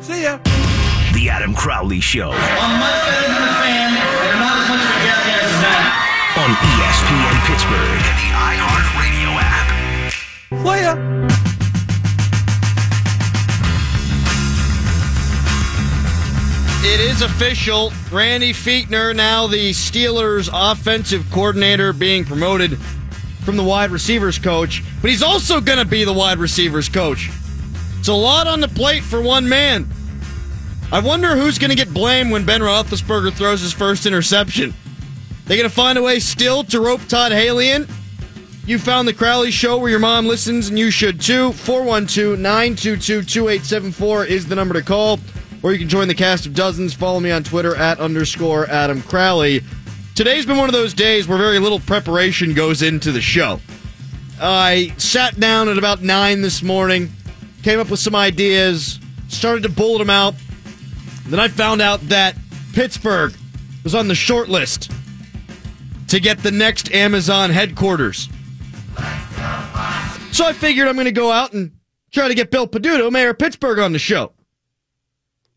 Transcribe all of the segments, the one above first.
See ya. The Adam Crowley Show. I'm much better than the fan, and I'm not as much of a jackass as that. On ESPN Pittsburgh and the iHeartRadio app. Playa. It is official. Randy Fichtner, now the Steelers offensive coordinator, being promoted from the wide receivers coach, but he's also going to be the wide receivers coach. It's a lot on the plate for one man. I wonder who's going to get blamed when Ben Roethlisberger throws his first interception. They going to find a way still to rope Todd Haley in? You found the Crowley Show where your mom listens, and you should too. 412 922 2874 is the number to call. Or you can join the cast of dozens. Follow me on Twitter at underscore Adam Crowley. Today's been one of those days where very little preparation goes into the show. I sat down at about 9 this morning, came up with some ideas, started to bullet them out. Then I found out that Pittsburgh was on the short list to get the next Amazon headquarters. So I figured I'm going to go out and try to get Bill Peduto, mayor of Pittsburgh, on the show.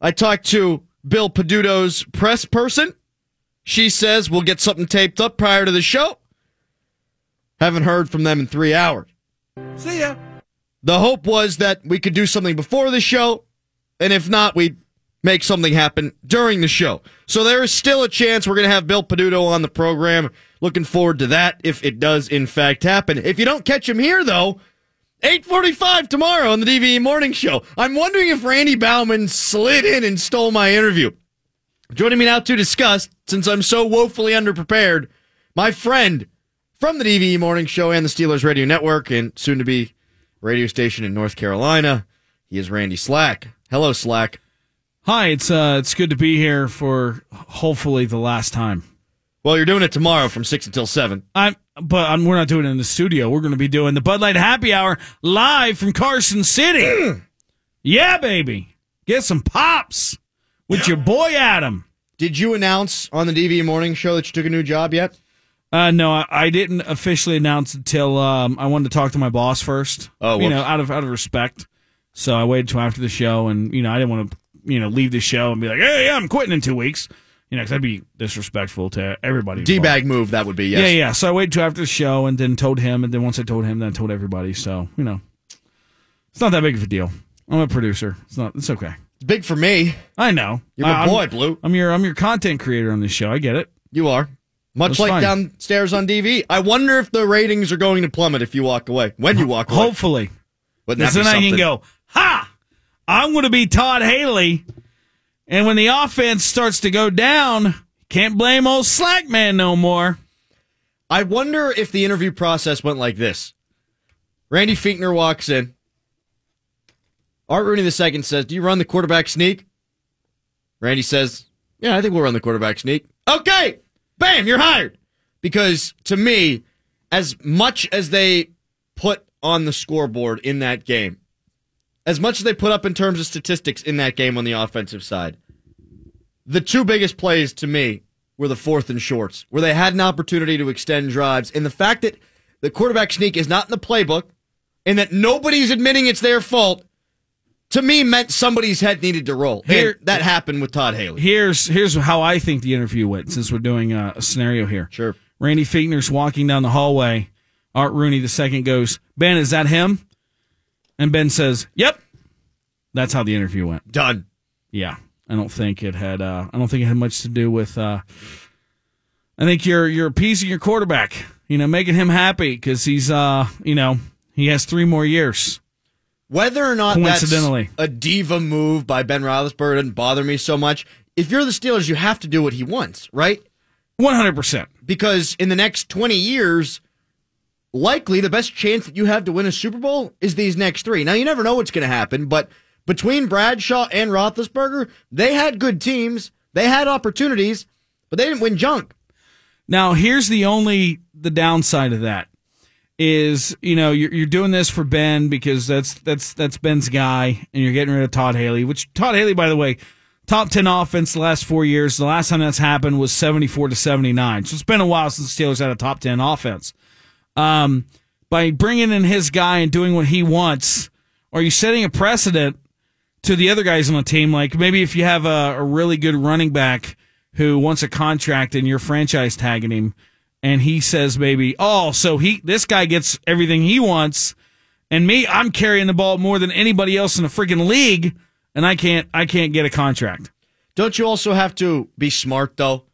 I talked to Bill Peduto's press person. She says we'll get something taped up prior to the show. Haven't heard from them in three hours. See ya. The hope was that we could do something before the show, and if not, we'd make something happen during the show. So there is still a chance we're going to have Bill Peduto on the program. Looking forward to that if it does in fact happen. If you don't catch him here, though, 8:45 tomorrow on the DVE Morning Show. I'm wondering if Randy Bauman slid in and stole my interview. Joining me now to discuss, since I'm so woefully underprepared, my friend from the DVE Morning Show and the Steelers Radio Network, and soon to be radio station in North Carolina. He is Randy Slack. Hello, Slack. Hi, it's uh, it's good to be here for hopefully the last time. Well, you're doing it tomorrow from six until seven. I'm, but I'm, we're not doing it in the studio. We're going to be doing the Bud Light Happy Hour live from Carson City. yeah, baby, get some pops with your boy Adam. Did you announce on the DVE Morning Show that you took a new job yet? Uh, no, I, I didn't officially announce until um, I wanted to talk to my boss first. Oh, you know, out of out of respect. So I waited till after the show, and you know, I didn't want to you know leave the show and be like, "Hey, I'm quitting in two weeks." You know, because that'd be disrespectful to everybody. D bag move, that would be, yes. Yeah, yeah. So I waited till after the show, and then told him, and then once I told him, then I told everybody. So you know, it's not that big of a deal. I'm a producer. It's not. It's okay. It's big for me. I know. You're my I- I'm- boy, Blue. I'm your I'm your content creator on this show. I get it. You are. Much That's like fine. downstairs on DVE. I wonder if the ratings are going to plummet if you walk away. When you walk away. Hopefully. Because then I can go, ha! I'm going to be Todd Haley. And when the offense starts to go down, can't blame old Slack Man no more. I wonder if the interview process went like this. Randy Fichtner walks in. Art Rooney II says, Do you run the quarterback sneak? Randy says, Yeah, I think we'll run the quarterback sneak. Okay. Bam, you're hired. Because to me, as much as they put on the scoreboard in that game, as much as they put up in terms of statistics in that game on the offensive side, the two biggest plays to me were the fourth and shorts, where they had an opportunity to extend drives. And the fact that the quarterback sneak is not in the playbook and that nobody's admitting it's their fault, to me meant somebody's head needed to roll. Here- and that happened with Todd Haley. Here's here's how I think the interview went, since we're doing a, a scenario here. Sure. Randy Fichtner's walking down the hallway. Art Rooney the second goes, Ben, is that him? And Ben says, Yep. That's how the interview went. Done. Yeah. I don't think it had uh I don't think it had much to do with uh I think you're you're appeasing your quarterback, you know, making him happy because he's uh you know, he has three more years. Whether or not that's Coincidentally. a diva move by Ben Roethlisberger doesn't bother me so much. If you're the Steelers, you have to do what he wants, right? One hundred percent. Because in the next 20 years, likely the best chance that you have to win a Super Bowl is these next three. Now, you never know what's going to happen, but between Bradshaw and Roethlisberger, they had good teams, they had opportunities, but they didn't win junk. Now, here's the only the downside of that is you know you're you're doing this for Ben because that's that's that's Ben's guy, and you're getting rid of Todd Haley. Which Todd Haley, by the way, top ten offense the last four years. The last time that's happened was seventy four to seventy nine. So it's been a while since the Steelers had a top ten offense. Um, by bringing in his guy and doing what he wants, are you setting a precedent to the other guys on the team. Like maybe if you have a, a really good running back who wants a contract and you're franchise tagging him, and he says maybe, oh, so he this guy gets everything he wants, and me, I'm carrying the ball more than anybody else in the freaking league, and I can't I can't get a contract. Don't you also have to be smart though?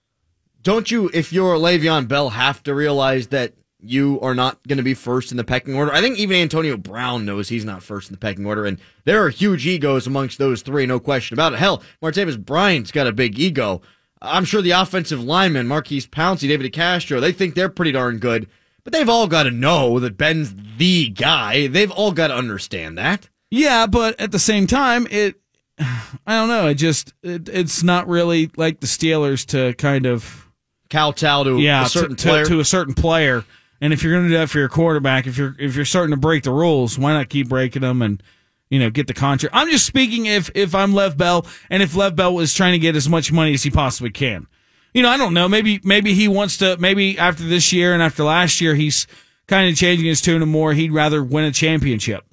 Don't you, if you're Le'Veon Bell, have to realize that you are not going to be first in the pecking order? I think even Antonio Brown knows he's not first in the pecking order, and there are huge egos amongst those three, no question about it. Hell, Martavis Bryant's got a big ego. I'm sure the offensive linemen, Maurkice Pouncey, David DeCastro, they think they're pretty darn good, but they've all got to know that Ben's the guy. They've all got to understand that. Yeah, but at the same time, it I don't know. It just it, it's not really like the Steelers to kind of kowtow to yeah a certain to, player. To, to a certain player. And if you're going to do that for your quarterback, if you're if you're starting to break the rules, why not keep breaking them and you know get the contract? I'm just speaking if if I'm Lev Bell and if Lev Bell was trying to get as much money as he possibly can. You know, I don't know. Maybe maybe he wants to. Maybe after this year and after last year, he's kind of changing his tune and more. He'd rather win a championship.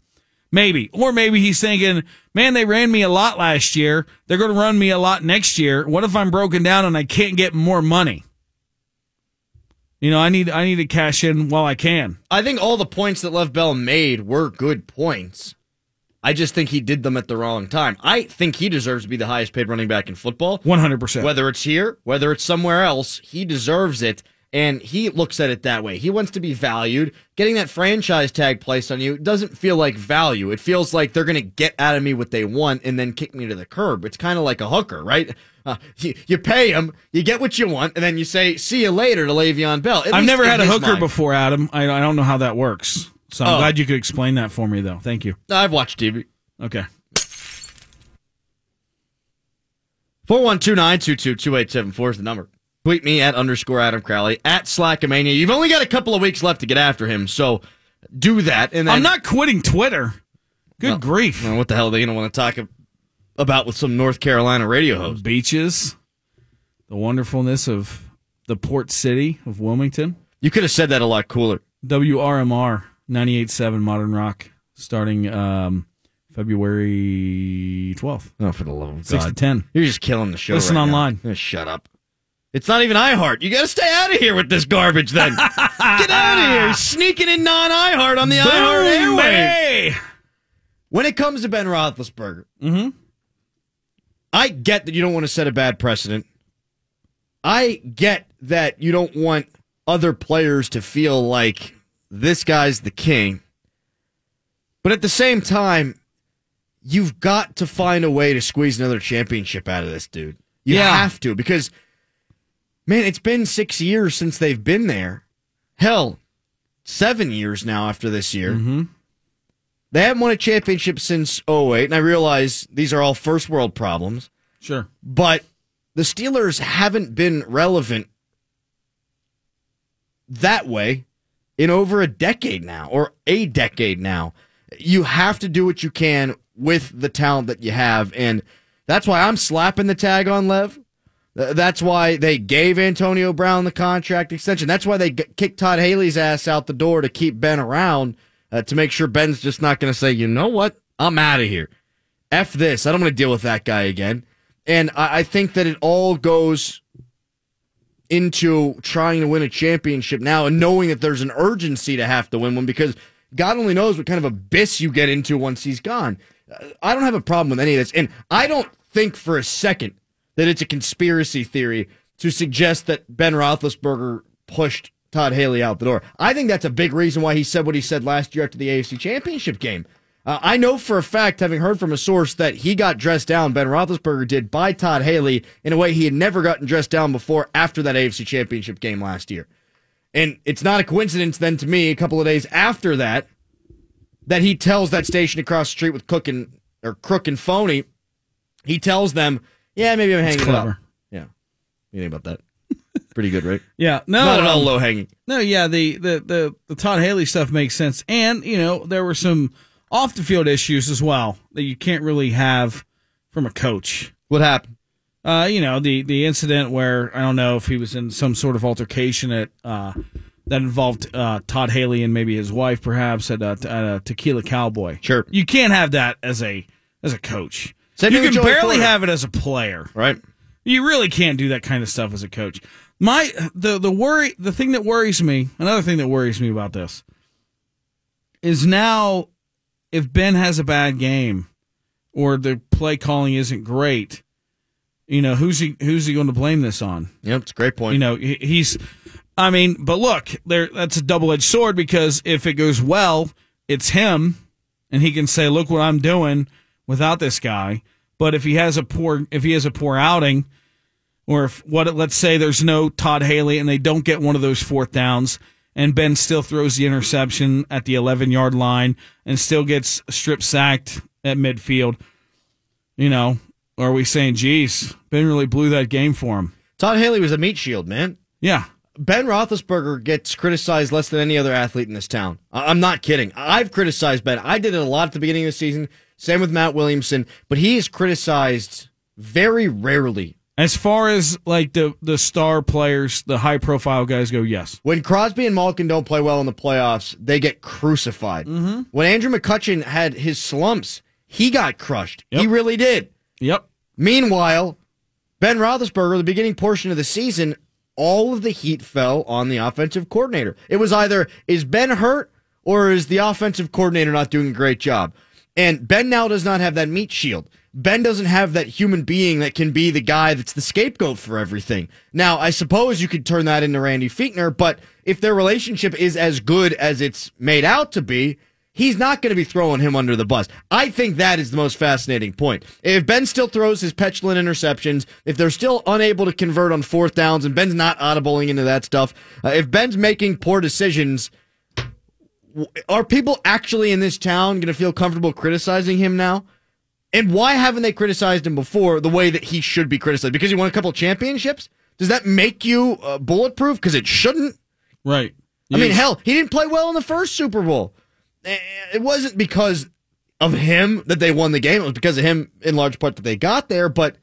Maybe. Or maybe he's thinking, man, they ran me a lot last year. They're going to run me a lot next year. What if I'm broken down and I can't get more money? You know, I need I need to cash in while I can. I think all the points that Lev Bell made were good points. I just think he did them at the wrong time. I think he deserves to be the highest paid running back in football. 100%. Whether it's here, whether it's somewhere else, he deserves it. And he looks at it that way. He wants to be valued. Getting that franchise tag placed on you doesn't feel like value. It feels like they're going to get out of me what they want and then kick me to the curb. It's kind of like a hooker, right? Uh, you, you pay him, you get what you want, and then you say, see you later to Le'Veon Bell. At I've never had a hooker mind. before, Adam. I, I don't know how that works. So I'm Oh. glad you could explain that for me, though. Thank you. I've watched TV. Okay. 412-922-2874 is the number. Tweet me at underscore Adam Crowley, at Slackamania. You've only got a couple of weeks left to get after him, so do that. And then, I'm not quitting Twitter. Good Well, grief. Well, what the hell are they going to want to talk about with some North Carolina radio host? Beaches, the wonderfulness of the port city of Wilmington. You could have said that a lot cooler. WRMR 98.7 Modern Rock starting um, February 12th. Oh, for the love of 6 God. to 10. You're just killing the show Listen right online. Oh, shut up. It's not even iHeart. You got to stay out of here with this garbage then. Get out of here. Sneaking in non iHeart on the iHeart Boom, airwaves. baby! When it comes to Ben Roethlisberger, Mhm. I get that you don't want to set a bad precedent. I get that you don't want other players to feel like this guy's the king. But at the same time, you've got to find a way to squeeze another championship out of this dude. You Yeah. have to because, man, it's been six years since they've been there. Hell, seven years now after this year. Mm-hmm. They haven't won a championship since 08, and I realize these are all first world problems, Sure. but the Steelers haven't been relevant that way in over a decade now, or a decade now. You have to do what you can with the talent that you have, and that's why I'm slapping the tag on Lev. That's why they gave Antonio Brown the contract extension. That's why they kicked Todd Haley's ass out the door to keep Ben around uh, to make sure Ben's just not going to say, you know what, I'm out of here. F this. I don't want to deal with that guy again. And I, I think that it all goes into trying to win a championship now and knowing that there's an urgency to have to win one because God only knows what kind of abyss you get into once he's gone. Uh, I don't have a problem with any of this. And I don't think for a second that it's a conspiracy theory to suggest that Ben Roethlisberger pushed Todd Haley out the door. I think that's a big reason why he said what he said last year after the AFC Championship game. Uh, I know for a fact, having heard from a source, that he got dressed down, Ben Roethlisberger did, by Todd Haley in a way he had never gotten dressed down before after that AFC Championship game last year. And it's not a coincidence then to me, a couple of days after that, that he tells that station across the street with Cook and, or Crook and Phony, he tells them, yeah, maybe I'm hanging it up. Yeah. You think about that? Pretty good, right? Yeah. No. Not at all um, low hanging. No, yeah, the, the, the, the Todd Haley stuff makes sense. And, you know, there were some off the field issues as well that you can't really have from a coach. What happened? Uh, you know, the, the incident where I don't know if he was in some sort of altercation at, uh, that involved uh, Todd Haley and maybe his wife, perhaps at a, at a Tequila Cowboy. Sure. you can't have that as a as a coach. Same you can barely Porter. have it as a player. Right. You really can't do that kind of stuff as a coach. My the the worry the thing that worries me, another thing that worries me about this is now if Ben has a bad game or the play calling isn't great, you know, who's he who's he going to blame this on? Yep, it's a great point. You know, he's I mean, but look, there that's a double-edged sword because if it goes well, it's him and he can say, "Look what I'm doing without this guy." But if he has a poor if he has a poor outing or if what let's say there's no Todd Haley and they don't get one of those fourth downs and Ben still throws the interception at the 11 yard line and still gets strip sacked at midfield, you know, are we saying, geez, Ben really blew that game for him? Todd Haley was a meat shield, man. Yeah. Ben Roethlisberger gets criticized less than any other athlete in this town. I- I'm not kidding. I've criticized Ben. I did it a lot at the beginning of the season. Same with Matt Williamson, but he is criticized very rarely. As far as like the the star players, the high profile guys go, yes. When Crosby and Malkin don't play well in the playoffs, they get crucified. Mm-hmm. When Andrew McCutchen had his slumps, he got crushed. He really did. Yep. Meanwhile, Ben Roethlisberger, the beginning portion of the season, all of the heat fell on the offensive coordinator. It was either is Ben hurt or is the offensive coordinator not doing a great job? And Ben now does not have that meat shield. Ben doesn't have that human being that can be the guy that's the scapegoat for everything. Now, I suppose you could turn that into Randy Fichtner, but if their relationship is as good as it's made out to be, he's not going to be throwing him under the bus. I think that is the most fascinating point. If Ben still throws his petulant interceptions, if they're still unable to convert on fourth downs, and Ben's not audibling into that stuff, uh, if Ben's making poor decisions, are people actually in this town going to feel comfortable criticizing him now? And why haven't they criticized him before the way that he should be criticized? Because he won a couple championships? Does that make you uh, bulletproof? Because it shouldn't. Right. I mean, hell, he didn't play well in the first Super Bowl. Eh, It wasn't because of him that they won the game. It was because of him in large part that they got there. But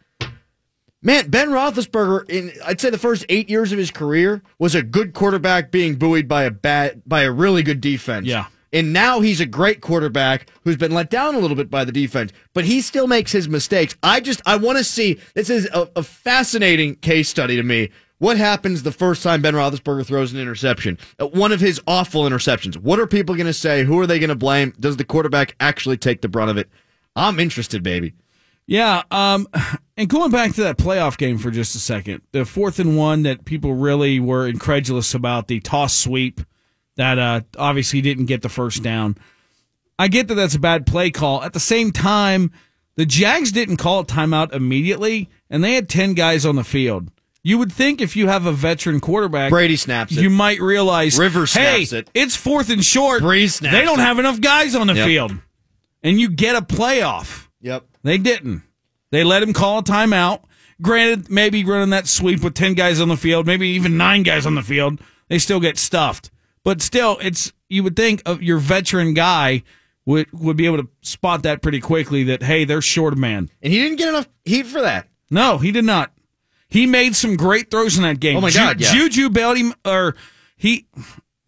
man, Ben Roethlisberger, in I'd say the first eight years of his career, was a good quarterback being buoyed by a bad by a really good defense. Yeah. And now he's a great quarterback who's been let down a little bit by the defense, but he still makes his mistakes. I just I want to see. This is a, a fascinating case study to me. What happens the first time Ben Roethlisberger throws an interception? Uh, One of his awful interceptions. What are people going to say? Who are they going to blame? Does the quarterback actually take the brunt of it? I'm interested, baby. Yeah, um, and going back to that playoff game for just a second, the fourth and one that people really were incredulous about, the toss sweep that uh, obviously didn't get the first down. I get that that's a bad play call. At the same time, the Jags didn't call a timeout immediately, and they had 10 guys on the field. You would think if you have a veteran quarterback, Brady snaps it. you might realize, River hey, it. it's fourth and short. Brees snaps they don't it. have enough guys on the Yep. field, and you get a playoff. Yep. They didn't. They let him call a timeout. Granted, maybe running that sweep with 10 guys on the field, maybe even nine guys on the field, they still get stuffed. But still, it's you would think of your veteran guy would would be able to spot that pretty quickly that hey, they're short a man. And he didn't get enough heat for that. No, he did not. He made some great throws in that game. Oh, my Ju- God, yeah. Juju bailed him or he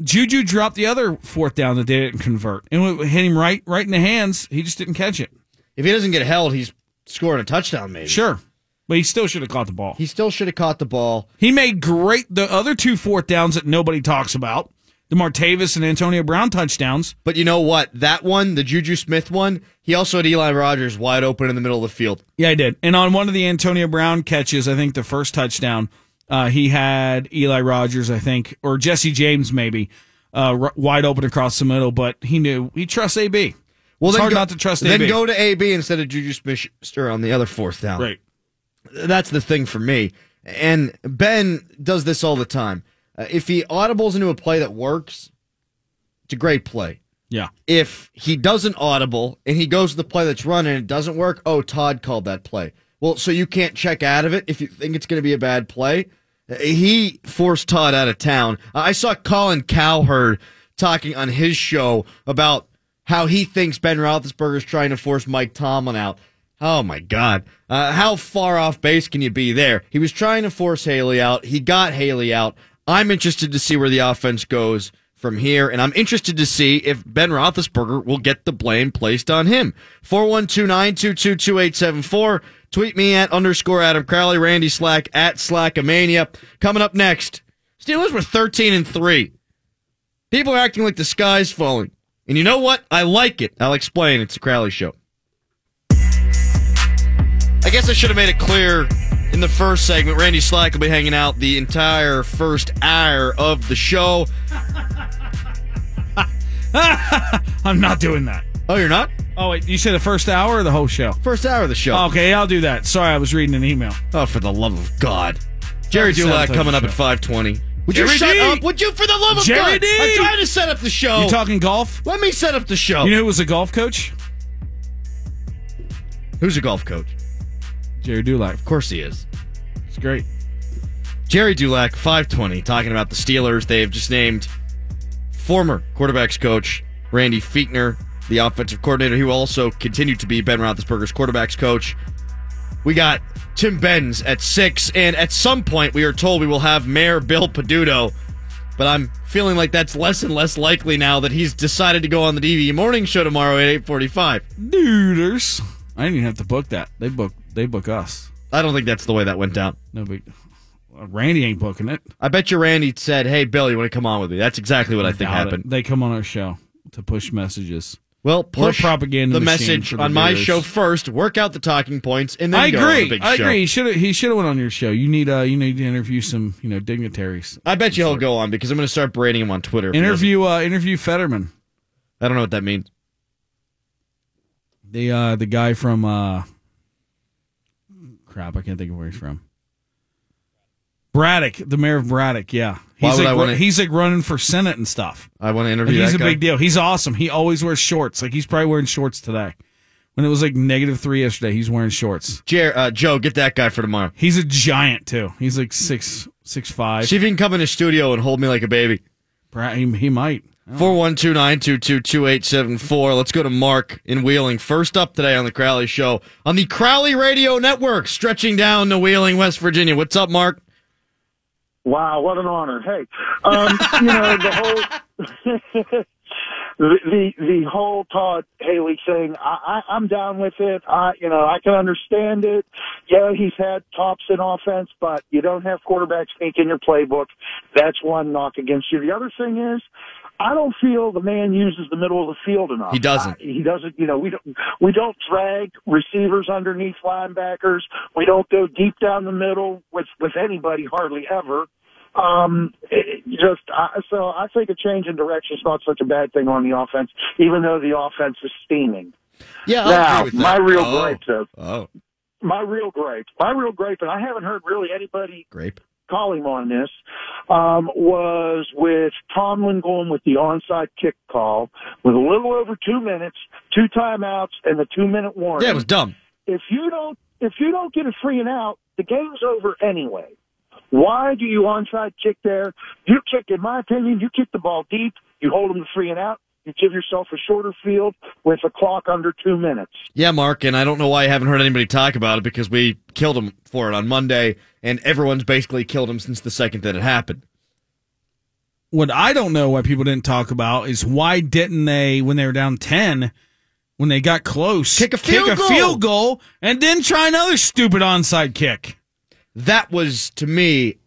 Juju dropped the other fourth down that they didn't convert. And it hit him right right in the hands. He just didn't catch it. If he doesn't get held, he's scoring a touchdown, maybe. Sure. But he still should have caught the ball. He still should have caught the ball. He made great the other two fourth downs that nobody talks about. The Martavis and Antonio Brown touchdowns. But you know what? That one, the Juju Smith one, he also had Eli Rogers wide open in the middle of the field. Yeah, I did. And on one of the Antonio Brown catches, I think the first touchdown, uh, he had Eli Rogers, I think, or Jesse James maybe, uh, r- wide open across the middle. But he knew he trusts AB. Well, it's then hard go, not to trust Then AB. go to AB instead of Juju Smith on the other fourth down. right. That's the thing for me. And Ben does this all the time. Uh, if he audibles into a play that works, it's a great play. Yeah. if he doesn't audible and he goes to the play that's run and it doesn't work, oh, Todd called that play. Well, so you can't check out of it if you think it's going to be a bad play. Uh, He forced Todd out of town. I saw Colin Cowherd talking on his show about how he thinks Ben Roethlisberger is trying to force Mike Tomlin out. Oh my God! Uh, how far off base can you be there? He was trying to force Haley out. He got Haley out. I'm interested to see where the offense goes from here, and I'm interested to see if Ben Roethlisberger will get the blame placed on him. 412-922-2874. Tweet me at underscore Adam Crowley, Randy Slack at Slackamania. Coming up next, Steelers were 13 and 3. People are acting like the sky's falling. And you know what? I like it. I'll explain. It's a Crowley show. I guess I should have made it clear in the first segment. Randy Slack will be hanging out the entire first hour of the show. I'm not doing that. Oh, you're not? Oh wait, you said the first hour or the whole show? First hour of the show. Okay, I'll do that. Sorry, I was reading an email. Oh, for the love of God. Gerry Dulac coming up at 520. Would you Jerry shut D! up? Would you, for the love of Jerry God? D! I'm trying to set up the show. You talking golf? Let me set up the show. You know who was a golf coach? Who's a golf coach? Gerry Dulac. Of course he is. It's great. Gerry Dulac, 520, talking about the Steelers. They've just named former quarterbacks coach Randy Fichtner, the offensive coordinator. He will also continue to be Ben Roethlisberger's quarterbacks coach. We got Tim Benz at six, and at some point we are told we will have Mayor Bill Peduto, but I'm feeling like that's less and less likely now that he's decided to go on the DVE morning show tomorrow at 8:45. Duders. I didn't even have to book that. They book. They book us. I don't think that's the way that went down. No big. Well, Randy ain't booking it. I bet you Randy said, "Hey Bill, you want to come on with me?" That's exactly what I think Doubt it. happened. They come on our show to push messages. Well, push propaganda the message the on my show first. Work out the talking points, and then I go on the agree. I show. agree. He should. He should have went on your show. You need. Uh. You need to interview some. You know, dignitaries. I bet you he'll go on because I'm going to start berating him on Twitter. Interview. Uh. Interview Fetterman. I don't know what that means. The uh. The guy from. uh Crap. I can't think of where he's from. Braddock, the mayor of Braddock. Yeah. Why He's would like, I wanna- he's like running for senate and stuff. I want to Like interview. he's that a guy. big deal. He's awesome. He always wears shorts. Like he's probably wearing shorts today. When it was like negative three yesterday, he's wearing shorts. Jer- uh, Joe, get that guy for tomorrow. He's a giant too. He's like six six five. See if he can come in the studio and hold me like a baby. Bra- He, he might. Four one two nine two two two eight seven four. Let's go to Mark in Wheeling. First up today on the Crowley Show on the Crowley Radio Network, stretching down to Wheeling, West Virginia. What's up, Mark? Wow, what an honor! Hey, um, you know the whole the, the the whole Todd Haley thing. I, I I'm down with it. I you know I can understand it. Yeah, he's had tops in offense, but you don't have quarterback sneak in your playbook. That's one knock against you. The other thing is. I don't feel the man uses the middle of the field enough. He doesn't. I- he doesn't. You know, we don't we don't drag receivers underneath linebackers. We don't go deep down the middle with with anybody hardly ever. Um, it, just I, so I think a change in direction is not such a bad thing on the offense, even though the offense is steaming. Yeah, Now, agree with my real oh. gripe, though, Oh, my real gripe, my real gripe, and I haven't heard really anybody grape. Call him on this, um, was with Tomlin going with the onside kick call with a little over two minutes, two timeouts, and the two minute warning. Yeah, it was dumb. if you don't if you don't get a free and out, the game's over anyway. Why do you onside kick there? You kick, in my opinion, you kick the ball deep, you hold them to free and out, you give yourself a shorter field with a clock under two minutes. Yeah, Mark, and I don't know why I haven't heard anybody talk about it because we killed him for it on Monday, and everyone's basically killed him since the second that it happened. What I don't know why people didn't talk about is why didn't they when they were down ten, when they got close, Kick a field kick goal. a field goal, and then try another stupid onside kick. That was, to me,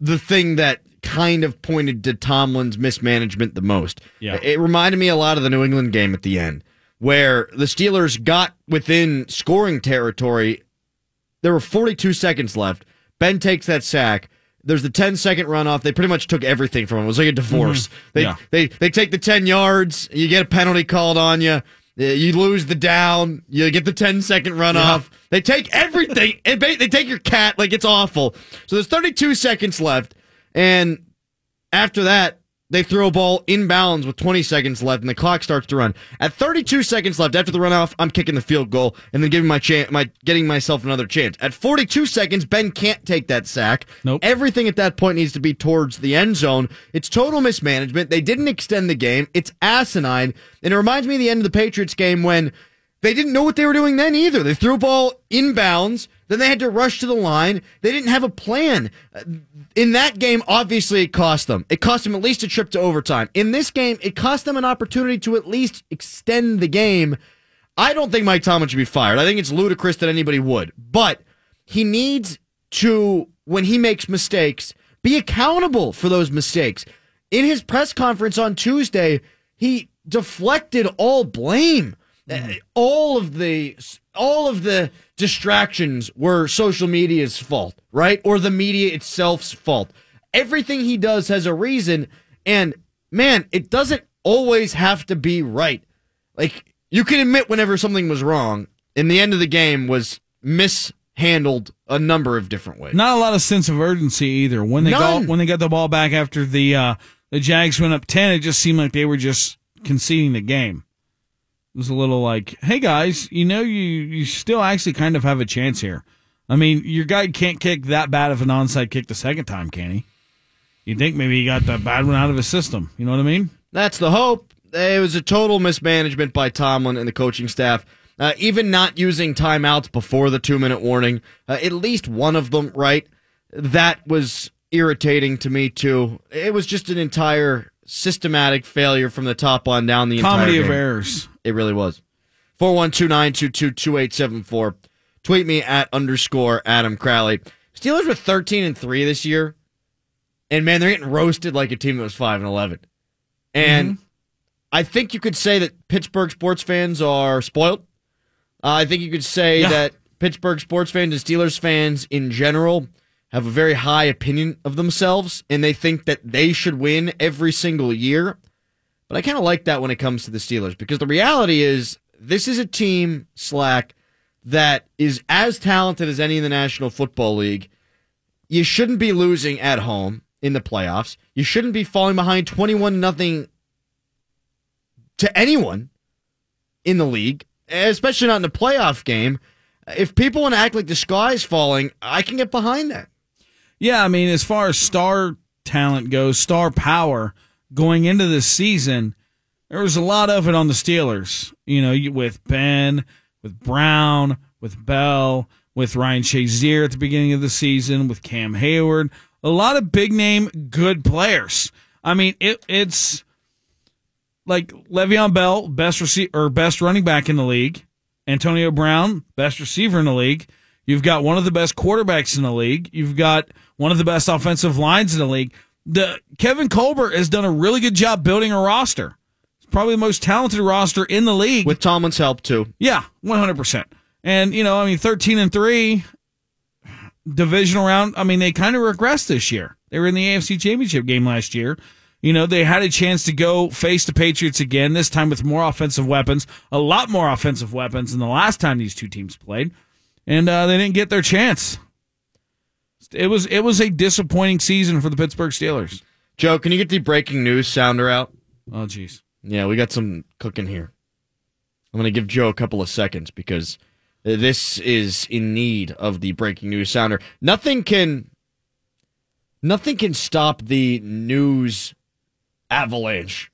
the thing that kind of pointed to Tomlin's mismanagement the most. Yeah. It reminded me a lot of the New England game at the end, where the Steelers got within scoring territory. There were 42 seconds left. Ben takes that sack. There's the 10 second runoff. They pretty much took everything from him. It was like a divorce. Mm-hmm. They, Yeah. they they take the 10 yards. You get a penalty called on you. You lose the down. You get the 10 second runoff. They take everything. and they take your cat. Like it's awful. So there's 32 seconds left. And after that, they throw a ball inbounds with 20 seconds left, and the clock starts to run. At 32 seconds left after the runoff, I'm kicking the field goal and then giving my chance, my getting myself another chance. At 42 seconds, Ben can't take that sack. Nope. Everything at that point needs to be towards the end zone. It's total mismanagement. They didn't extend the game. It's asinine, and it reminds me of the end of the Patriots game when They didn't know what they were doing then either. They threw a ball inbounds, then they had to rush to the line. They didn't have a plan. In that game, obviously, it cost them. It cost them at least a trip to overtime. In this game, it cost them an opportunity to at least extend the game. I don't think Mike Tomlin should be fired. I think it's ludicrous that anybody would. But he needs to, when he makes mistakes, be accountable for those mistakes. In his press conference on Tuesday, he deflected all blame. Uh, All of the all of the distractions were social media's fault, right? Or the media itself's fault. Everything he does has a reason, and man, it doesn't always have to be right. Like you can admit whenever something was wrong, In the end of the game was mishandled a number of different ways. Not a lot of sense of urgency either. When they got when they got the ball back after the uh, the Jags went up ten, it just seemed like they were just conceding the game. Was a little like, hey guys, you know you you still actually kind of have a chance here. I mean, your guy can't kick that bad of an onside kick the second time, can he? You think maybe he got the bad one out of his system? You know what I mean? That's the hope. It was a total mismanagement by Tomlin and the coaching staff. Uh, even not using timeouts before the two minute warning, uh, at least one of them, right? That was irritating to me too. It was just an entire systematic failure from the top on down the Comedy entire of errors. It really was. 412-922-2874. Tweet me at underscore Adam Crowley. Steelers were 13 and 3 this year. And man, they're getting roasted like a team that was 5 and 11. And I think you could say that Pittsburgh sports fans are spoiled. Uh, I think you could say Yeah. that Pittsburgh sports fans and Steelers fans in general have a very high opinion of themselves and they think that they should win every single year. But I kind of like that when it comes to the Steelers because the reality is this is a team, Slack, that is as talented as any in the National Football League. You shouldn't be losing at home in the playoffs. You shouldn't be falling behind 21 nothing to anyone in the league, especially not in the playoff game. If people want to act like the sky is falling, I can get behind that. Yeah, I mean, as far as star talent goes, star power going into this season, there was a lot of it on the Steelers. You know, with Ben, with Brown, with Bell, with Ryan Shazier at the beginning of the season, with Cam Heyward, a lot of big name good players. I mean, it, it's like Le'Veon Bell, best receiver or best running back in the league. Antonio Brown, best receiver in the league. You've got one of the best quarterbacks in the league. You've got one of the best offensive lines in the league. The Kevin Colbert has done a really good job building a roster. It's probably the most talented roster in the league. With Tomlin's help, too. Yeah, one hundred percent. And you know, I mean, thirteen and three, divisional round. I mean, they kind of regressed this year. They were in the AFC Championship game last year. You know, they had a chance to go face the Patriots again. This time with more offensive weapons, a lot more offensive weapons than the last time these two teams played, and uh, they didn't get their chance. It was it was a disappointing season for the Pittsburgh Steelers. Joe, can you get the breaking news sounder out? Oh, jeez. Yeah, we got some cooking here. I'm going to give Joe a couple of seconds because this is in need of the breaking news sounder. Nothing can nothing can stop the news avalanche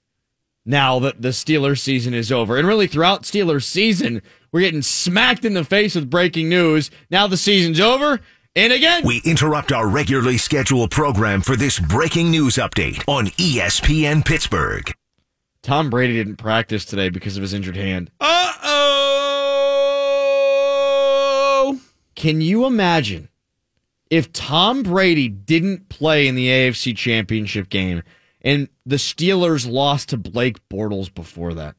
now that the Steelers season is over. And really throughout Steelers season, we're getting smacked in the face with breaking news. Now the season's over. And again, We interrupt our regularly scheduled program for this breaking news update on ESPN Pittsburgh. Tom Brady didn't practice today because of his injured hand. Uh oh. Can you imagine if Tom Brady didn't play in the AFC Championship game and the Steelers lost to Blake Bortles before that?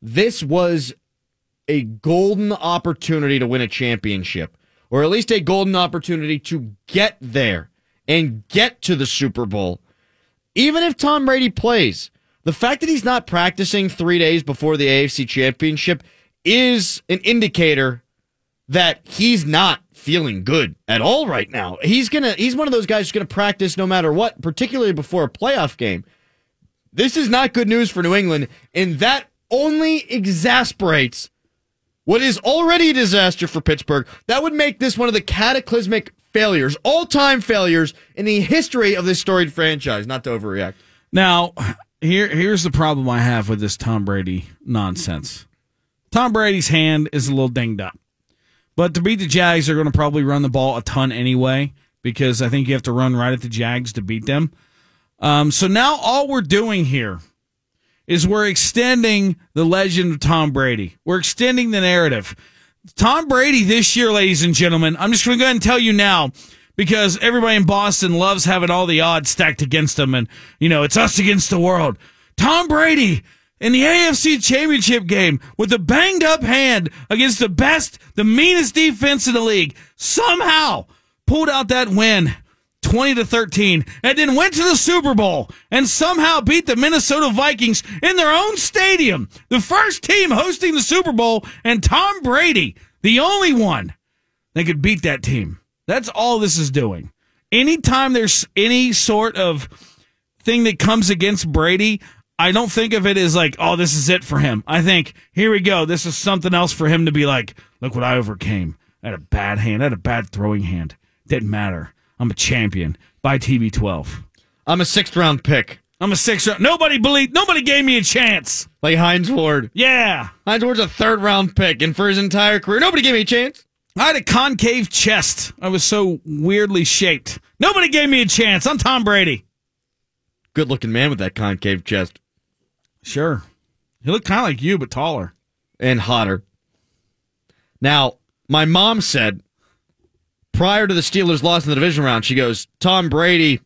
This was a golden opportunity to win a championship, or at least a golden opportunity to get there and get to the Super Bowl. Even if Tom Brady plays, the fact that he's not practicing three days before the AFC Championship is an indicator that he's not feeling good at all right now. He's gonna he's one of those guys who's gonna practice no matter what, particularly before a playoff game. This is not good news for New England, and that only exasperates what is already a disaster for Pittsburgh. That would make this one of the cataclysmic failures, all time failures in the history of this storied franchise. Not to overreact. Now, here here's the problem I have with this Tom Brady nonsense. Tom Brady's hand is a little dinged up. But to beat the Jags, they're going to probably run the ball a ton anyway because I think you have to run right at the Jags to beat them. Um, so now all we're doing here is we're extending the legend of Tom Brady. We're extending the narrative. Tom Brady this year, ladies and gentlemen, I'm just going to go ahead and tell you now because everybody in Boston loves having all the odds stacked against them and, you know, it's us against the world. Tom Brady in the AFC championship game with a banged up hand against the best, the meanest defense in the league somehow pulled out that win 20 to 13 and then went to the Super Bowl and somehow beat the Minnesota Vikings in their own stadium. The first team hosting the Super Bowl and Tom Brady, the only one that could beat that team. That's all this is doing. Anytime there's any sort of thing that comes against Brady, I don't think of it as like, oh, this is it for him. I think, here we go. This is something else for him to be like, look what I overcame. I had a bad hand. I had a bad throwing hand. Didn't matter. I'm a champion. By TB12. I'm a sixth round pick. I'm a sixth round. Nobody believed. Nobody gave me a chance. Like Hines Ward. Yeah. Hines Ward's a third round pick, and for his entire career, nobody gave me a chance. I had a concave chest. I was so weirdly shaped. Nobody gave me a chance. I'm Tom Brady. Good looking man with that concave chest. Sure. He looked kind of like you, but taller. And hotter. Now, my mom said prior to the Steelers' loss in the division round, she goes, Tom Brady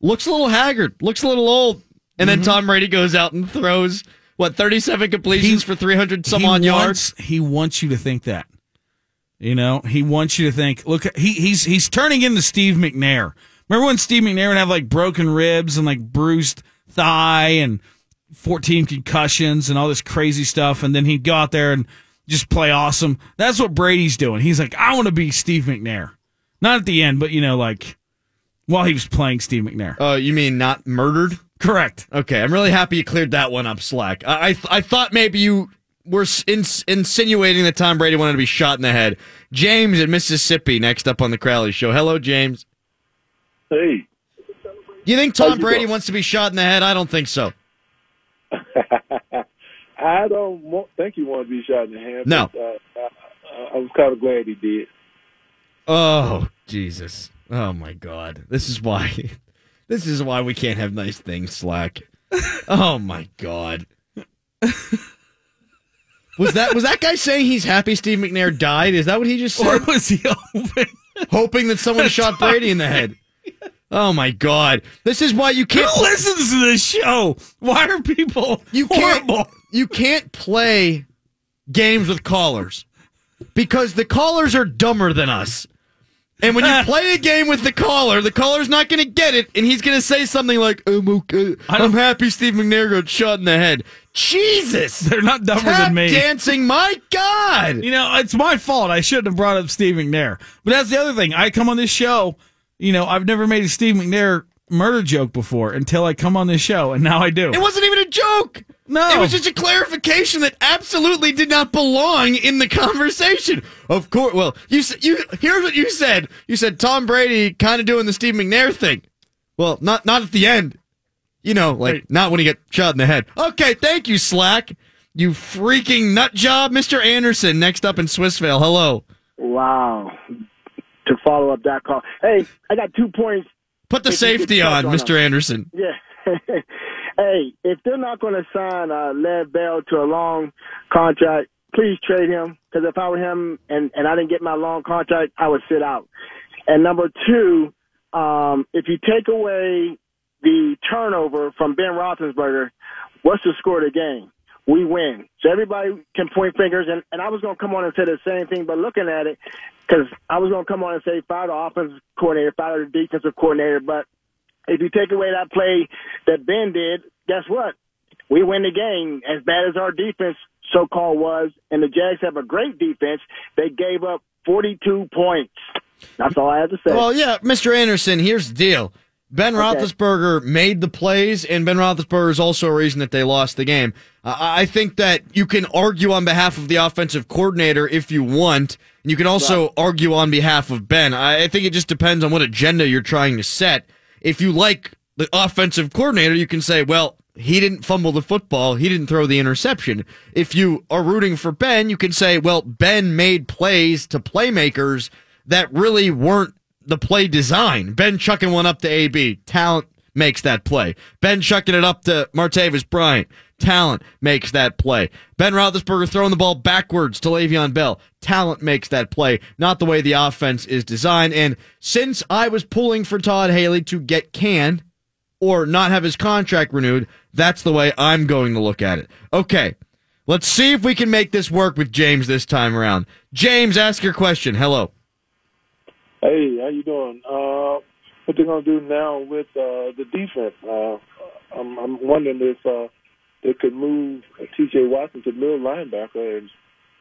looks a little haggard, looks a little old. And then mm-hmm. Tom Brady goes out and throws, what, 37 completions He- for 300 some odd yards? He wants you to think that. You know, he wants you to think. Look, he he's he's turning into Steve McNair. Remember when Steve McNair would have like broken ribs and like bruised thigh and 14 concussions and all this crazy stuff, and then he'd go out there and just play awesome. That's what Brady's doing. He's like, I want to be Steve McNair. Not at the end, but you know, like while he was playing Steve McNair. Oh, you mean not murdered? Correct. Okay, I'm really happy you cleared that one up, Slack. I I, I thought maybe you were ins- insinuating that Tom Brady wanted to be shot in the head. James in Mississippi, next up on the Crowley Show. Hello, James. Hey, You think Tom it Brady going? wants to be shot in the head? I don't think so. I don't want, think he wanted to be shot in the head. No. but, uh, I, I was kind of glad he did. Oh, Jesus. Oh my God. This is why this is why we can't have nice things, Slack. Oh my God. Was that was that guy saying he's happy Steve McNair died? Is that what he just said? Or was he hoping? Hoping that someone shot Brady in the head. Oh my God. This is why you can't Who listens to this show? Why are people you can't horrible? you can't play games with callers because the callers are dumber than us. And when you play a game with the caller, the caller's not going to get it, and he's going to say something like, "I'm okay. I'm happy Steve McNair got shot in the head." Jesus, They're not dumber tap than me. dancing. My God, You know, it's my fault. I shouldn't have brought up Steve McNair. But that's the other thing. I come on this show, you know, I've never made a Steve McNair murder joke before until I come on this show, and now I do. it wasn't even a joke. No. It was just a clarification that absolutely did not belong in the conversation. Of course. Well, you s- you here's what you said. You said Tom Brady kind of doing the Steve McNair thing. Well, not not at the end. You know, like Right. not when he got shot in the head. Okay, thank you, Slack. You freaking nut job, Mr. Anderson. Next up in Swissvale. Hello. Wow. To follow up that call. Hey, I got two points. Put the If safety on, on Mr. Anderson. Yeah. hey, if they're not going to sign uh, Lev Bell to a long contract, please trade him. Because if I were him and, and I didn't get my long contract, I would sit out. And number two, um, if you take away the turnover from Ben Roethlisberger, what's the score of the game? We win. So everybody can point fingers, and, and I was going to come on and say the same thing, but looking at it, because I was going to come on and say fire the offensive coordinator, fire the defensive coordinator, but if you take away that play that Ben did, guess what? We win the game. As bad as our defense so called was, and the Jags have a great defense, they gave up 42 points. That's all I have to say. Well, yeah, Mr. Anderson, here's the deal. Ben Roethlisberger made the plays, and Ben Roethlisberger is also a reason that they lost the game. Uh, I think that you can argue on behalf of the offensive coordinator if you want, and you can also argue on behalf of Ben. I, I think it just depends on what agenda you're trying to set. If you like the offensive coordinator, you can say, well, he didn't fumble the football. He didn't throw the interception. If you are rooting for Ben, you can say, well, Ben made plays to playmakers that really weren't the play design. Ben chucking one up to AB. Talent makes that play. Ben chucking it up to Martavis Bryant. Talent makes that play. Ben Roethlisberger throwing the ball backwards to Le'Veon Bell. Talent makes that play, not the way the offense is designed. And since I was pulling for Todd Haley to get canned or not have his contract renewed, that's the way I'm going to look at it. Okay, let's see if we can make this work with James this time around. James, ask your question. Hello. Hey, how you doing? Uh, what they're gonna do now with uh, the defense? Uh, I'm, I'm wondering if uh, they could move T.J. Watson to middle linebacker and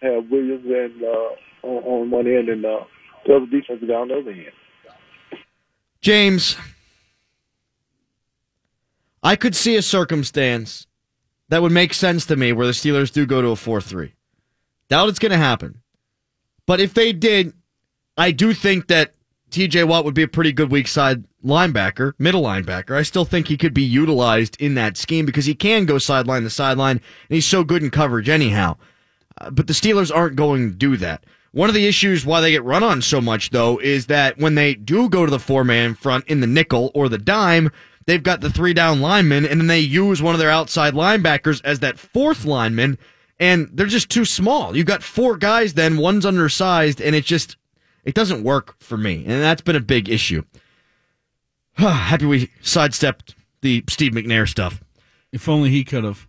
have Williams and uh, on, on one end and uh, the other defensive guy on the other end. James, I could see a circumstance that would make sense to me where the Steelers do go to a 4 3. Doubt it's going to happen. But if they did, I do think that TJ Watt would be a pretty good weak side linebacker, middle linebacker. I still think he could be utilized in that scheme because he can go sideline to sideline, and he's so good in coverage anyhow. Uh, but the Steelers aren't going to do that. One of the issues why they get run on so much, though, is that when they do go to the four man front in the nickel or the dime, they've got the three down linemen, and then they use one of their outside linebackers as that fourth lineman, and they're just too small. You've got four guys, then one's undersized, and it just it doesn't work for me, and that's been a big issue. Happy we sidestepped the Steve McNair stuff. If only he could have.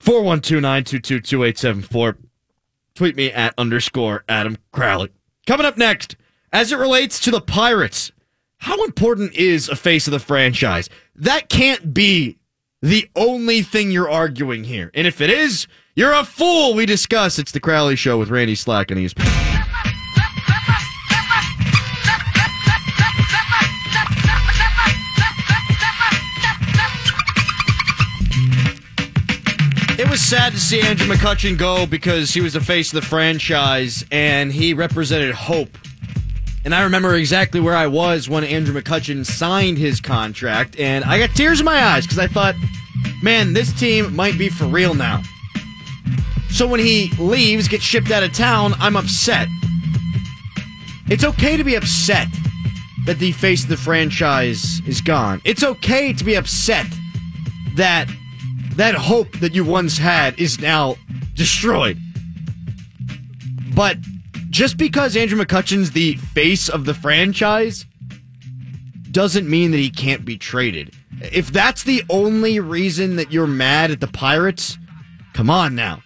412-922-2874. Tweet me at underscore Adam Crowley. Coming up next, as it relates to the Pirates, how important is a face of the franchise? That can't be the only thing you're arguing here. And if it is, you're a fool. We discuss. It's the Crowley Show with Randy Slack and ESPN. It was sad to see Andrew McCutchen go because he was the face of the franchise and he represented hope. And I remember exactly where I was when Andrew McCutchen signed his contract, and I got tears in my eyes because I thought, man, this team might be for real now. So when he leaves, gets shipped out of town, I'm upset. It's okay to be upset that the face of the franchise is gone. It's okay to be upset that that hope that you once had is now destroyed. But just because Andrew McCutchen's the face of the franchise doesn't mean that he can't be traded. If that's the only reason that you're mad at the Pirates, come on now.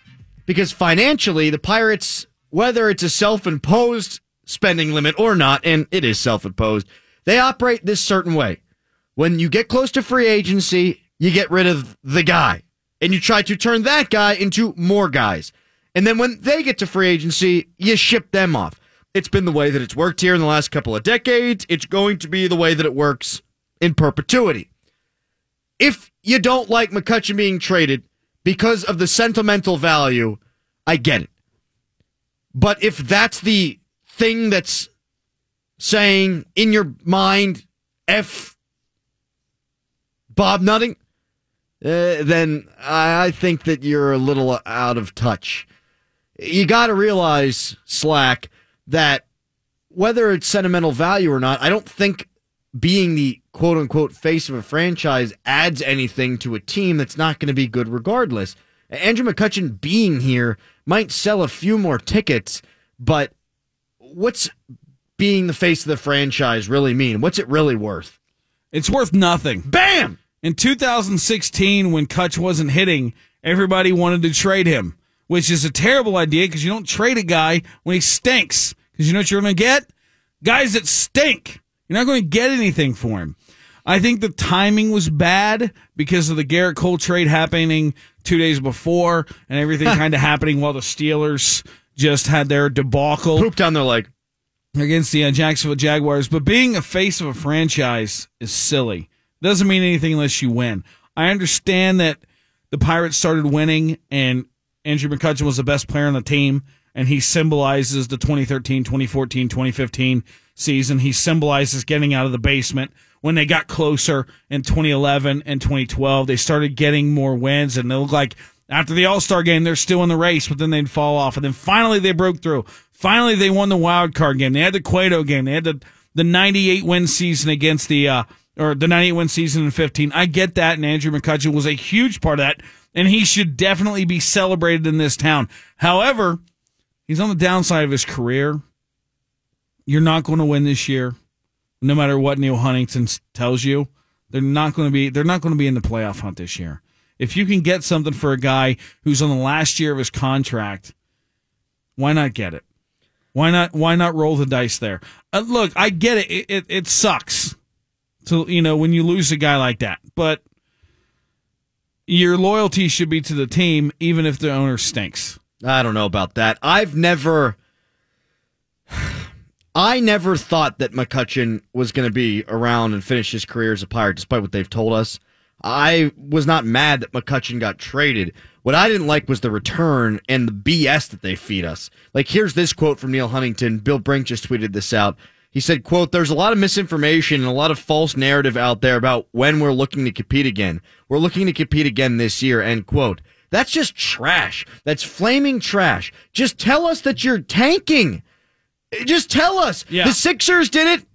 Because financially, the Pirates, whether it's a self imposed spending limit or not, and it is self imposed, they operate this certain way. When you get close to free agency, you get rid of the guy and you try to turn that guy into more guys. And then when they get to free agency, you ship them off. It's been the way that it's worked here in the last couple of decades. It's going to be the way that it works in perpetuity. If you don't like McCutchen being traded because of the sentimental value, I get it. But if that's the thing that's saying in your mind, F Bob Nutting, uh, then I, I think that you're a little out of touch. You got to realize, Slack, that whether it's sentimental value or not, I don't think being the quote unquote face of a franchise adds anything to a team that's not going to be good regardless. Andrew McCutchen being here might sell a few more tickets, but what's being the face of the franchise really mean? What's it really worth? It's worth nothing. Bam! In 2016, when Kutch wasn't hitting, everybody wanted to trade him, which is a terrible idea because you don't trade a guy when he stinks. Because you know what you're going to get? Guys that stink. You're not going to get anything for him. I think the timing was bad because of the Gerrit Cole trade happening two days before and everything kind of happening while the Steelers just had their debacle Poop down their leg. against the uh, Jacksonville Jaguars. But being a face of a franchise is silly. Doesn't mean anything unless you win. I understand that the Pirates started winning and Andrew McCutchen was the best player on the team and he symbolizes the 2013, 2014, 2015 season. He symbolizes getting out of the basement, when they got closer in 2011 and 2012. They started getting more wins, and they looked like after the All Star game, they're still in the race, but then they'd fall off. And then finally they broke through. Finally, they won the wild card game. They had the Cueto game. They had the, the 98 win season against the, uh, or the 98 win season in 15. I get that. And Andrew McCutchen was a huge part of that. And he should definitely be celebrated in this town. However, he's on the downside of his career. You're not going to win this year, no matter what Neal Huntington tells you. They're not going to be. They're not going to be in the playoff hunt this year. If you can get something for a guy who's on the last year of his contract, why not get it? Why not? Why not roll the dice there? Uh, look, I get it. It, it. it sucks to you know when you lose a guy like that, but your loyalty should be to the team, even if the owner stinks. I don't know about that. I've never, I never thought that McCutchen was going to be around and finish his career as a Pirate, despite what they've told us. I was not mad that McCutchen got traded. What I didn't like was the return and the BS that they feed us. Like, here's this quote from Neal Huntington. Bill Brink just tweeted this out. He said, quote, there's a lot of misinformation and a lot of false narrative out there about when we're looking to compete again. We're looking to compete again this year, end quote. That's just trash. That's flaming trash. Just tell us that you're tanking. Just tell us. Yeah. The Sixers did it.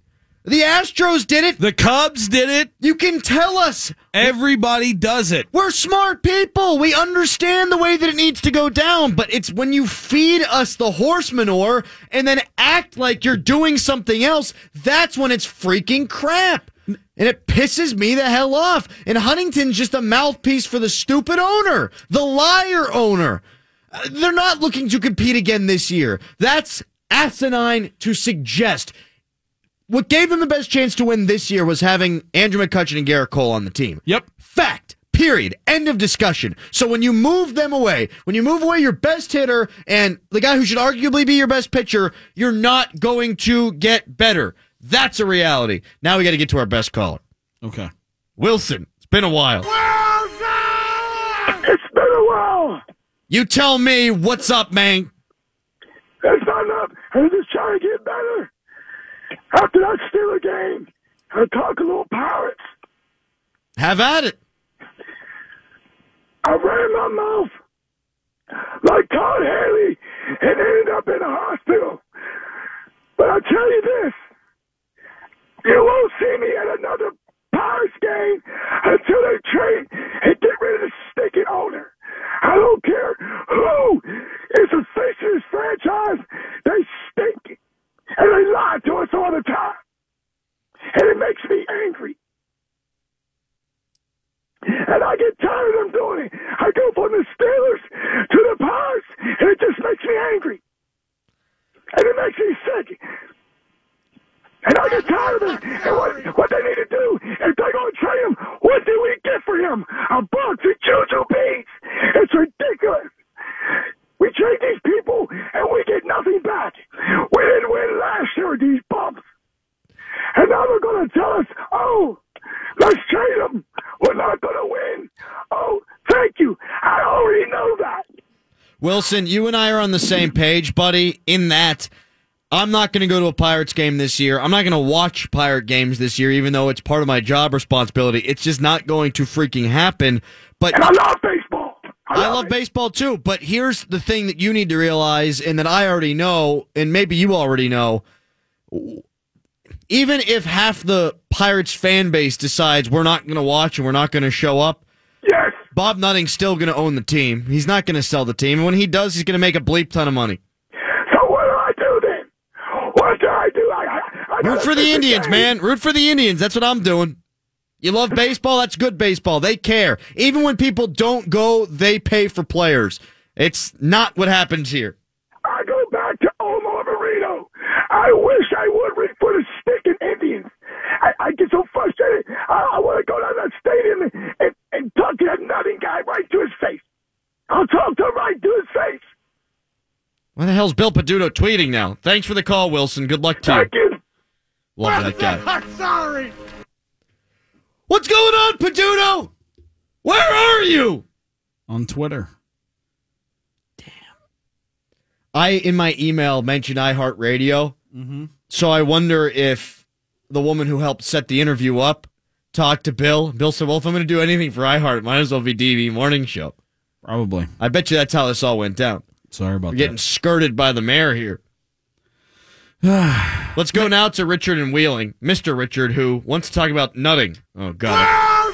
The Astros did it. The Cubs did it. You can tell us. Everybody does it. We're smart people. We understand the way that it needs to go down, but it's when you feed us the horse manure and then act like you're doing something else, that's when it's freaking crap. And it pisses me the hell off. And Huntington's just a mouthpiece for the stupid owner, the liar owner. Uh, They're not looking to compete again this year. That's asinine to suggest. What gave them the best chance to win this year was having Andrew McCutchen and Gerrit Cole on the team. Yep. Fact. Period. End of discussion. So when you move them away, when you move away your best hitter and the guy who should arguably be your best pitcher, you're not going to get better. That's a reality. Now we got to get to our best caller. Okay. Wilson, it's been a while. Wilson! It's been a while. You tell me what's up, man. It's not up. I'm just trying to get better. After that Steeler game, I talk a little Pirates. Have at it. I ran my mouth like Todd Haley and ended up in a hospital. But I tell you this, you won't see me at another Pirates game until they trade and get rid of the stinking owner. I don't care who is the face of this franchise. They stink. And they lie to us all the time. And it makes me angry. And I get tired of them doing it. I go from the Steelers to the Pirates, and it just makes me angry. And it makes me sick. Tired of it. And what, what they need to do, if they're going to trade him, what do we get for him? A box of juju beads. It's ridiculous. We trade these people, and we get nothing back. We didn't win last year with these bumps. And now they're going to tell us, oh, let's trade them. We're not going to win. Oh, thank you. I already know that. Wilson, you and I are on the same page, buddy, in that I'm not going to go to a Pirates game this year. I'm not going to watch Pirate games this year, even though it's part of my job responsibility. It's just not going to freaking happen. But And I love baseball. I love it. baseball too, but here's the thing that you need to realize, and that I already know, and maybe you already know. Even if half the Pirates fan base decides we're not going to watch and we're not going to show up, Yes. Bob Nutting's still going to own the team. He's not going to sell the team. And when he does, he's going to make a bleep ton of money. So what do I do then? What do I do? I, I, I Root for the Indians, man. Root for the Indians. That's what I'm doing. You love baseball? That's good baseball. They care. Even when people don't go, they pay for players. It's not what happens here. I go back to Omar Moreno. I wish I would root for the stinking Indians. I, I get so frustrated. I, I want to go down to that stadium and, and, and talk to that nutting guy right to his face. I'll talk to him right to his face. Why the hell's Bill Peduto tweeting now? Thanks for the call, Wilson. Good luck to you. Thank you. Love that guy. I'm sorry. What's going on, Peduto? Where are you? On Twitter. Damn. I in my email mentioned iHeartRadio, Mm-hmm. so I wonder if the woman who helped set the interview up talked to Bill. Bill said, "Well, if I'm going to do anything for iHeart, it might as well be DVE Morning Show." Probably. I bet you that's how this all went down. Sorry about We're getting skirted by the mayor here. Let's go now to Richard and Wheeling, Mr. Richard, who wants to talk about nutting. Oh God!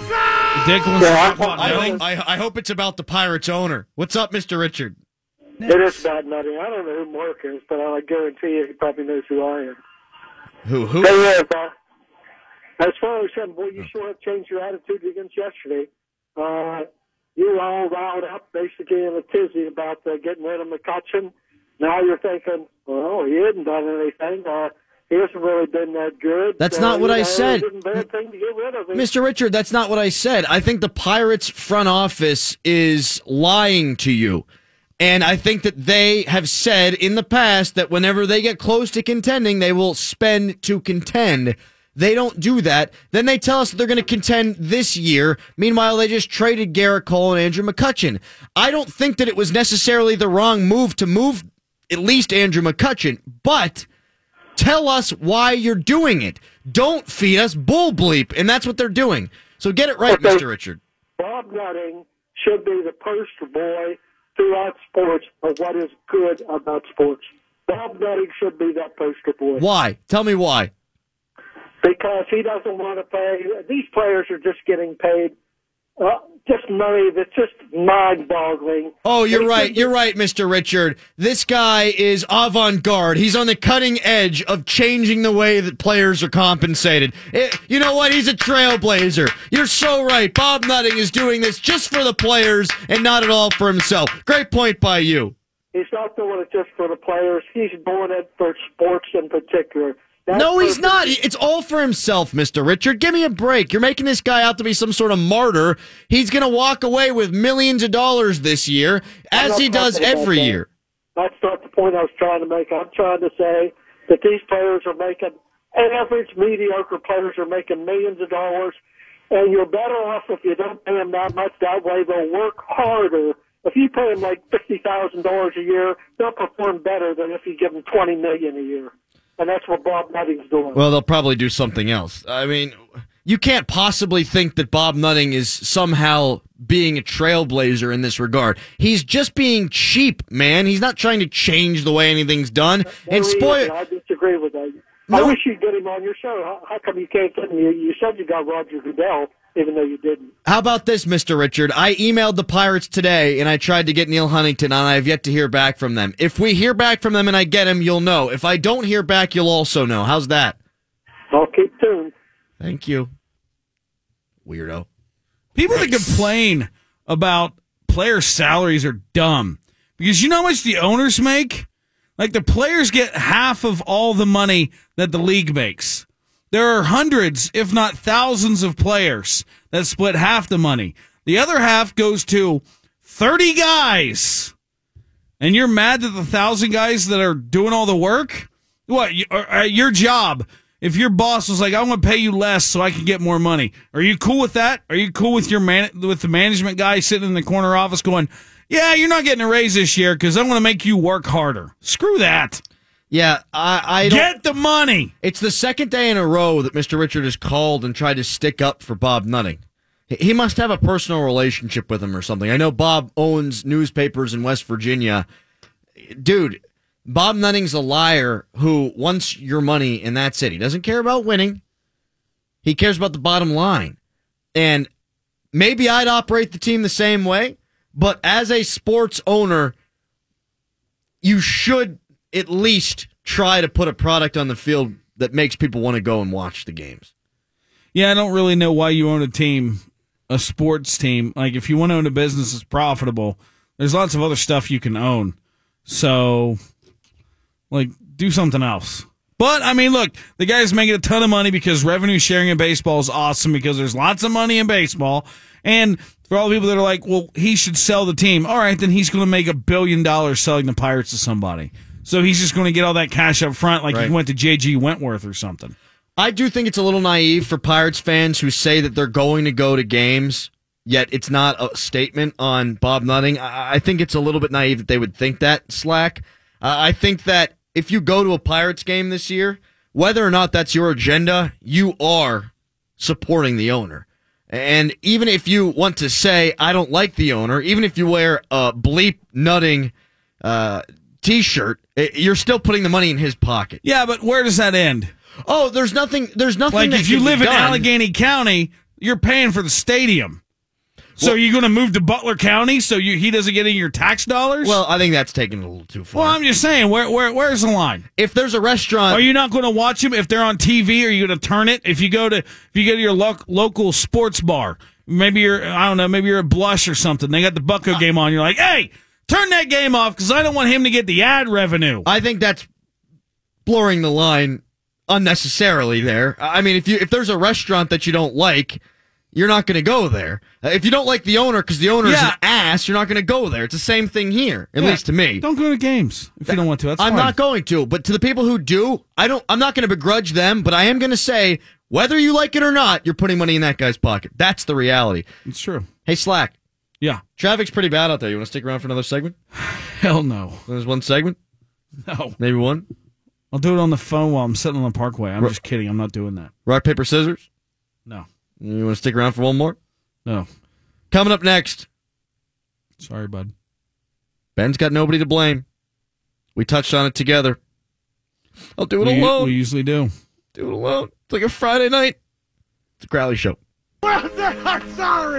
that. Dick wants to talk about I nutting. hope, I, I hope it's about the Pirates owner. What's up, Mr. Richard? It is bad nutting. I don't know who Mark is, but I guarantee you he probably knows who I am. Who? Who? Hey, uh, uh, as far as him, boy, you sure have changed your attitude against yesterday. Uh, you were all riled up, basically in a tizzy about uh, getting rid of McCutchen. Now you're thinking, well, he hadn't done anything. Uh, he hasn't really been that good. That's Uh, not what you I know, said. It wasn't a bad thing to get rid of him. Mr. Richard, that's not what I said. I think the Pirates front office is lying to you. And I think that they have said in the past that whenever they get close to contending, they will spend to contend. They don't do that. Then they tell us that they're going to contend this year. Meanwhile, they just traded Gerrit Cole and Andrew McCutchen. I don't think that it was necessarily the wrong move to move at least Andrew McCutchen, but tell us why you're doing it. Don't feed us bull bleep, and that's what they're doing. So get it right, Okay. Mr. Richard. Bob Nutting should be the poster boy throughout sports of what is good about sports. Bob Nutting should be that poster boy. Why? Tell me why. because he doesn't want to pay. These players are just getting paid uh, just money that's just mind-boggling. Oh, you're right. You're right, Mr. Richard. This guy is avant garde. He's on the cutting edge of changing the way that players are compensated. Eh, you know what? He's a trailblazer. You're so right. Bob Nutting is doing this just for the players and not at all for himself. Great point by you. He's not doing it just for the players. He's doing it for sports in particular. That's No, he's perfect. not. It's all for himself, Mr. Richard. Give me a break. You're making this guy out to be some sort of martyr. He's going to walk away with millions of dollars this year, as he does every that. year. That's not the point I was trying to make. I'm trying to say that these players are making average, mediocre players are making millions of dollars, and you're better off if you don't pay them that much. That way, they'll work harder. If you pay them like fifty thousand dollars a year, they'll perform better than if you give them twenty million a year. And that's what Bob Nutting's doing. Well, they'll probably do something else. I mean, you can't possibly think that Bob Nutting is somehow being a trailblazer in this regard. He's just being cheap, man. He's not trying to change the way anything's done and spoil. I disagree with that. I No. wish you'd get him on your show. How, how come you can't get him? You, you said you got Roger Goodell, even though you didn't. How about this, Mr. Richard? I emailed the Pirates today and I tried to get Neal Huntington on. I have yet to hear back from them. If we hear back from them and I get him, you'll know. If I don't hear back, you'll also know. How's that? I'll keep tuned. Thank you. Weirdo. People that complain about player salaries are dumb because you know how much the owners make? Like the players get half of all the money that the league makes. There are hundreds, if not thousands, of players that split half the money. The other half goes to 30 guys. And you're mad that the thousand guys that are doing all the work? What? Or, uh, your job. If your boss was like, "I want to pay you less so I can get more money," are you cool with that? Are you cool with your man with the management guy sitting in the corner office going, "Yeah, you're not getting a raise this year because I'm going to make you work harder." Screw that. Yeah, I, I don't. Get the money. It's the second day in a row that Mr. Richard has called and tried to stick up for Bob Nutting. He- He must have a personal relationship with him or something. I know Bob owns newspapers in West Virginia. Dude, Bob Nutting's a liar who wants your money and that's it. He doesn't care about winning. He cares about the bottom line. And maybe I'd operate the team the same way, but as a sports owner, you should at least try to put a product on the field that makes people want to go and watch the games. Yeah, I don't really know why you own a team, a sports team. Like if you want to own a business that's profitable, there's lots of other stuff you can own. So, like, do something else. But I mean, look, the guy's making a ton of money because revenue sharing in baseball is awesome because there's lots of money in baseball. And for all the people that are like, well, he should sell the team. All right, then he's going to make a billion dollars selling the Pirates to somebody. So he's just going to get all that cash up front, like Right. he went to JG Wentworth or something. I do think it's a little naive for Pirates fans who say that they're going to go to games, yet it's not a statement on Bob Nutting. I I think it's a little bit naive that they would think that, Slack. Uh, I think that if you go to a Pirates game this year, whether or not that's your agenda, you are supporting the owner. And even if you want to say, I don't like the owner, even if you wear a bleep nutting uh, t shirt, eh, you're still putting the money in his pocket. Yeah, but where does that end? Oh, there's nothing. There's nothing. Like if you live in. Allegheny County, you're paying for the stadium. So you're going to move to Butler County so you, he doesn't get any of your tax dollars? Well, I think that's taken it a little too far. well, I'm just saying, where where where's the line? if there's a restaurant, Are you not going to watch them if they're on TV? Are you going to turn it if you go to if you go to your lo- local sports bar? Maybe you're I don't know. Maybe you're a Blush or something. They got the Bucco uh, game on. You're like, hey, turn that game off because I don't want him to get the ad revenue. I think that's blurring the line unnecessarily there. I mean, if you if there's a restaurant that you don't like, you're not going to go there. Uh, If you don't like the owner because the owner's Yeah. an ass, you're not going to go there. It's the same thing here, at Yeah. least to me. Don't go to games if you don't want to. That's I'm fine. not going to, but to the people who do, I don't. I'm not going to begrudge them, but I am going to say whether you like it or not, you're putting money in that guy's pocket. That's the reality. It's true. Hey, Slack, Yeah. traffic's pretty bad out there. You want to stick around for another segment? Hell no. There's one segment, No. maybe one. I'll do it on the phone while I'm sitting on the parkway. I'm just kidding. I'm not doing that. Rock paper scissors. No. You want to stick around for one more? No. Coming up next. Sorry, bud. Ben's got nobody to blame. We touched on it together. I'll do it We, alone. we usually do. do it alone. It's like a Friday night. It's a Crowley show. Well, I'm sorry.